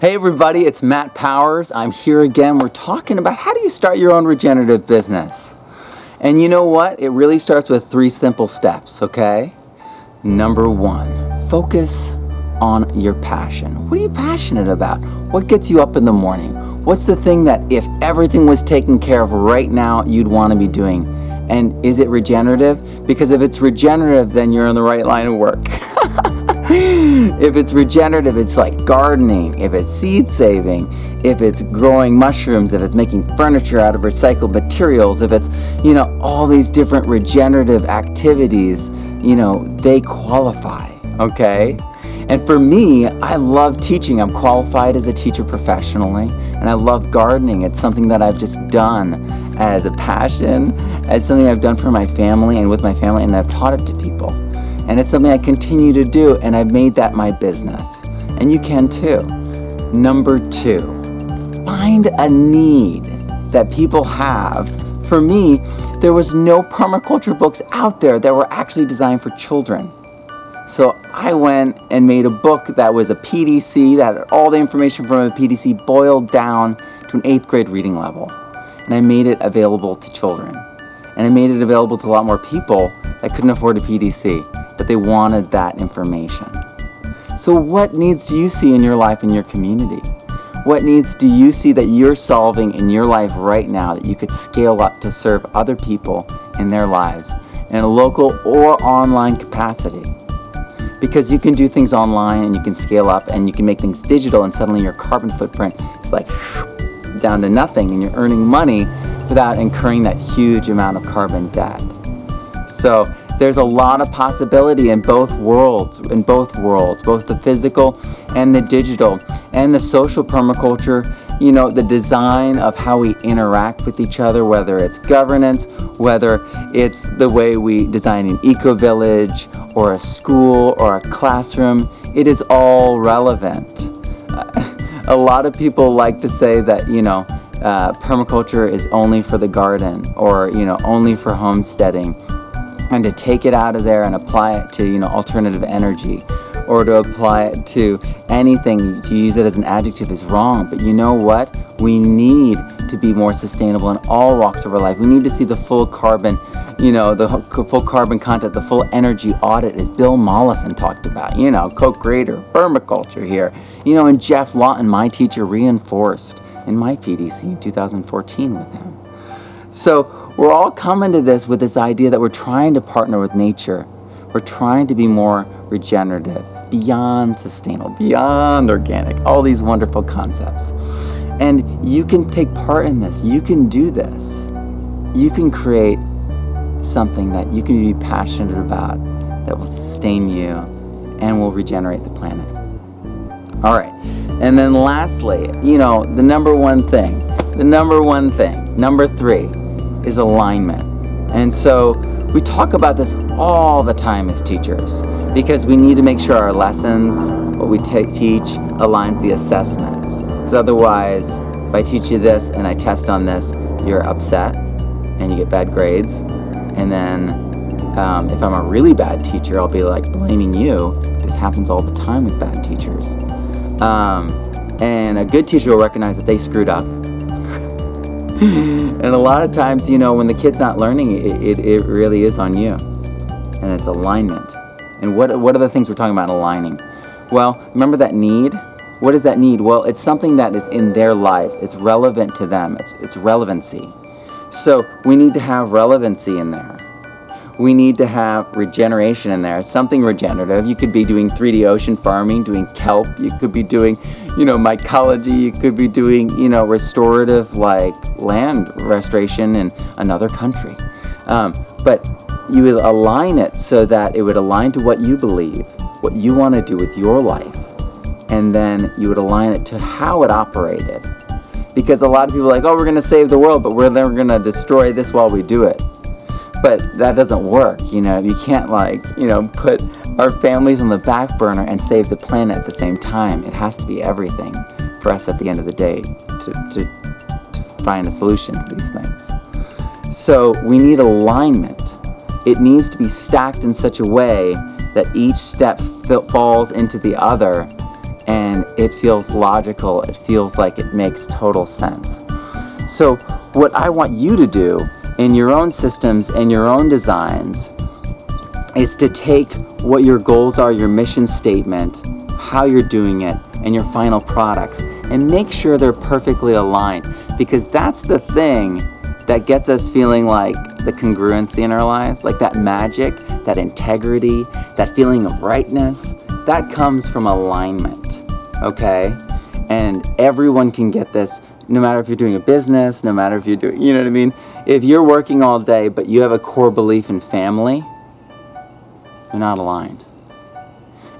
Hey everybody, it's Matt Powers. I'm here again. We're talking about how do you start your own regenerative business. And you know what? It really starts with three simple steps, okay? Number one, focus on your passion. What are you passionate about? What gets you up in the morning? What's the thing that if everything was taken care of right now, you'd want to be doing? And is it regenerative? Because if it's regenerative, then you're in the right line of work. if it's regenerative, it's like gardening. If it's seed saving, if it's growing mushrooms, if it's making furniture out of recycled materials, if it's, you know, all these different regenerative activities, you know, they qualify, okay? And for me, I love teaching. I'm qualified as a teacher professionally, and I love gardening. It's something that I've just done as a passion, as something I've done for my family and with my family, and I've taught it to people. And it's something I continue to do, and I've made that my business. And you can too. Number two, find a need that people have. For me, there was no permaculture books out there that were actually designed for children. So I went and made a book that was a PDC, that had all the information from a PDC boiled down to an eighth grade reading level. And I made it available to children. And I made it available to a lot more people that couldn't afford a PDC but they wanted that information. So, what needs do you see in your life in your community? What needs do you see that you're solving in your life right now that you could scale up to serve other people in their lives in a local or online capacity? Because you can do things online and you can scale up and you can make things digital, and suddenly your carbon footprint is like down to nothing and you're earning money without incurring that huge amount of carbon debt. So, there's a lot of possibility in both worlds, in both worlds, both the physical and the digital, and the social permaculture. You know, the design of how we interact with each other, whether it's governance, whether it's the way we design an eco village or a school or a classroom, it is all relevant. a lot of people like to say that, you know, uh, permaculture is only for the garden or, you know, only for homesteading and to take it out of there and apply it to you know alternative energy or to apply it to anything. To use it as an adjective is wrong but you know what? We need to be more sustainable in all walks of our life. We need to see the full carbon you know the full carbon content the full energy audit as bill mollison talked about you know co-creator permaculture here. You know and Geoff lawton my teacher reinforced in my pdc in 2014 with him so we're all coming to this with this idea that we're trying to partner with nature. We're trying to be more regenerative, beyond sustainable, beyond organic, all these wonderful concepts. And you can take part in this. You can do this. You can create something that you can be passionate about that will sustain you and will regenerate the planet. All right. And then lastly, you know, the number one thing, the number one thing, number three, is alignment. And so we talk about this all the time as teachers because we need to make sure our lessons, what we t- teach, aligns the assessments. Because otherwise, if I teach you this and I test on this, you're upset and you get bad grades. And then um, if I'm a really bad teacher, I'll be like blaming you. This happens all the time with bad teachers. Um, and a good teacher will recognize that they screwed up and a lot of times, you know, when the kid's not learning, it, it, it really is on you. And it's alignment. And what, what are the things we're talking about aligning? Well, remember that need? What is that need? Well, it's something that is in their lives. It's relevant to them. It's, it's relevancy. So we need to have relevancy in there we need to have regeneration in there, something regenerative. You could be doing 3D ocean farming, doing kelp. You could be doing, you know, mycology. You could be doing, you know, restorative like land restoration in another country. Um, but you would align it so that it would align to what you believe, what you want to do with your life, and then you would align it to how it operated. Because a lot of people are like, oh, we're going to save the world, but we're then going to destroy this while we do it but that doesn't work you know you can't like you know put our families on the back burner and save the planet at the same time it has to be everything for us at the end of the day to, to, to find a solution to these things so we need alignment it needs to be stacked in such a way that each step falls into the other and it feels logical. It feels like it makes total sense. So, what I want you to do in your own systems and your own designs is to take what your goals are, your mission statement, how you're doing it, and your final products, and make sure they're perfectly aligned because that's the thing that gets us feeling like the congruency in our lives, like that magic, that integrity, that feeling of rightness. That comes from alignment, okay? And everyone can get this no matter if you're doing a business, no matter if you're doing, you know what I mean? If you're working all day but you have a core belief in family, you're not aligned.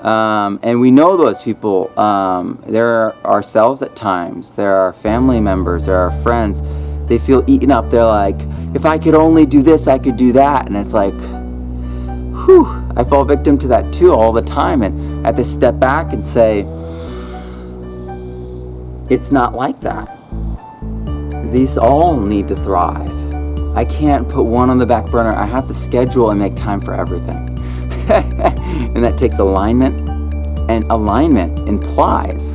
Um, and we know those people. Um, they're ourselves at times. They're our family members. They're our friends. They feel eaten up. They're like, if I could only do this, I could do that. And it's like, whew, I fall victim to that too all the time. And I have to step back and say, it's not like that. These all need to thrive. I can't put one on the back burner. I have to schedule and make time for everything. and that takes alignment. And alignment implies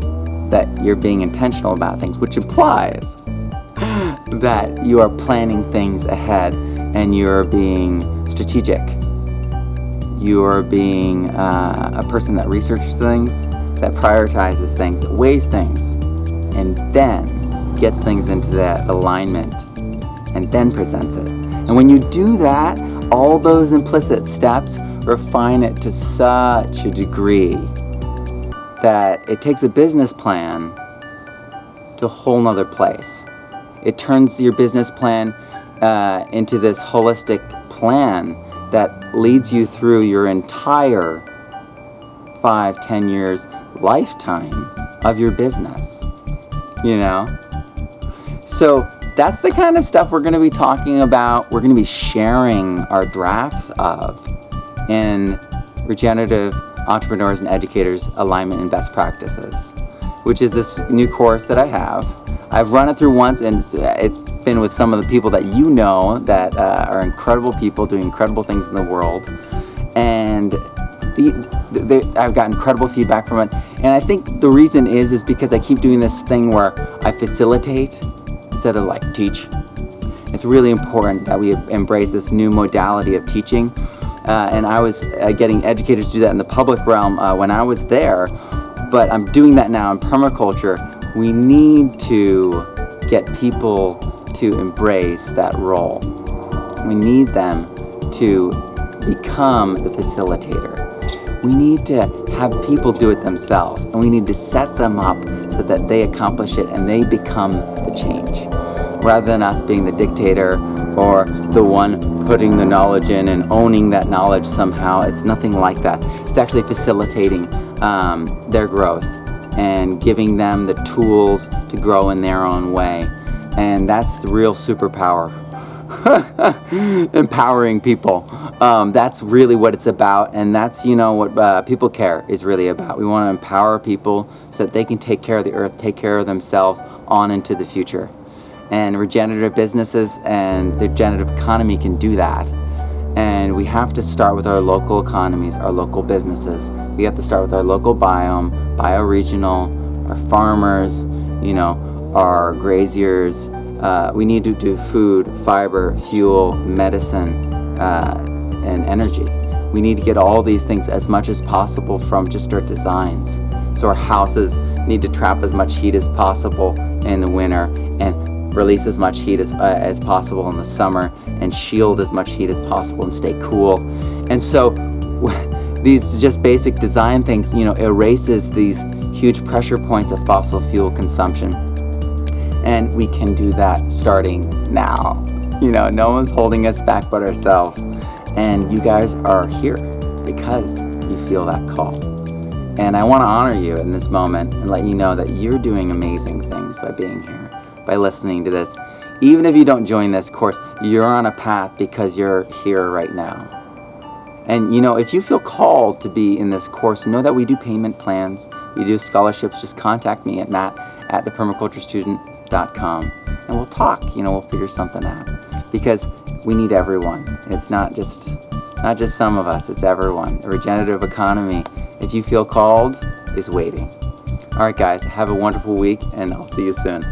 that you're being intentional about things, which implies that you are planning things ahead and you're being strategic. You are being uh, a person that researches things, that prioritizes things, that weighs things, and then gets things into that alignment and then presents it. And when you do that, all those implicit steps refine it to such a degree that it takes a business plan to a whole nother place. It turns your business plan uh, into this holistic plan that leads you through your entire five, ten years lifetime of your business. You know? So that's the kind of stuff we're going to be talking about. We're going to be sharing our drafts of in Regenerative Entrepreneurs and Educators Alignment and Best Practices, which is this new course that I have. I've run it through once, and it's, it's been with some of the people that you know that uh, are incredible people doing incredible things in the world. And the, the, I've got incredible feedback from it. And I think the reason is is because I keep doing this thing where I facilitate instead of like teach. It's really important that we embrace this new modality of teaching. Uh, and I was uh, getting educators to do that in the public realm uh, when I was there, but I'm doing that now in permaculture. We need to get people to embrace that role. We need them to become the facilitator. We need to have people do it themselves, and we need to set them up so that they accomplish it and they become the change. Rather than us being the dictator or the one putting the knowledge in and owning that knowledge somehow, it's nothing like that. It's actually facilitating um, their growth and giving them the tools to grow in their own way. And that's the real superpower empowering people. Um, that's really what it's about, and that's you know what uh, people care is really about. We want to empower people so that they can take care of the earth, take care of themselves on into the future. And regenerative businesses and the regenerative economy can do that. And we have to start with our local economies, our local businesses. We have to start with our local biome, bioregional, our farmers, you know, our graziers, uh, we need to do food, fiber, fuel, medicine, uh, and energy. We need to get all these things as much as possible from just our designs. So our houses need to trap as much heat as possible in the winter and release as much heat as, uh, as possible in the summer and shield as much heat as possible and stay cool. And so these just basic design things, you know, erases these huge pressure points of fossil fuel consumption and we can do that starting now. You know, no one's holding us back but ourselves. And you guys are here because you feel that call. And I want to honor you in this moment and let you know that you're doing amazing things by being here, by listening to this. Even if you don't join this course, you're on a path because you're here right now. And you know, if you feel called to be in this course, know that we do payment plans, we do scholarships. Just contact me at matt at thepermaculturestudent.com and we'll talk. You know, we'll figure something out because we need everyone. It's not just not just some of us. It's everyone. A regenerative economy, if you feel called, is waiting. All right, guys, have a wonderful week, and I'll see you soon.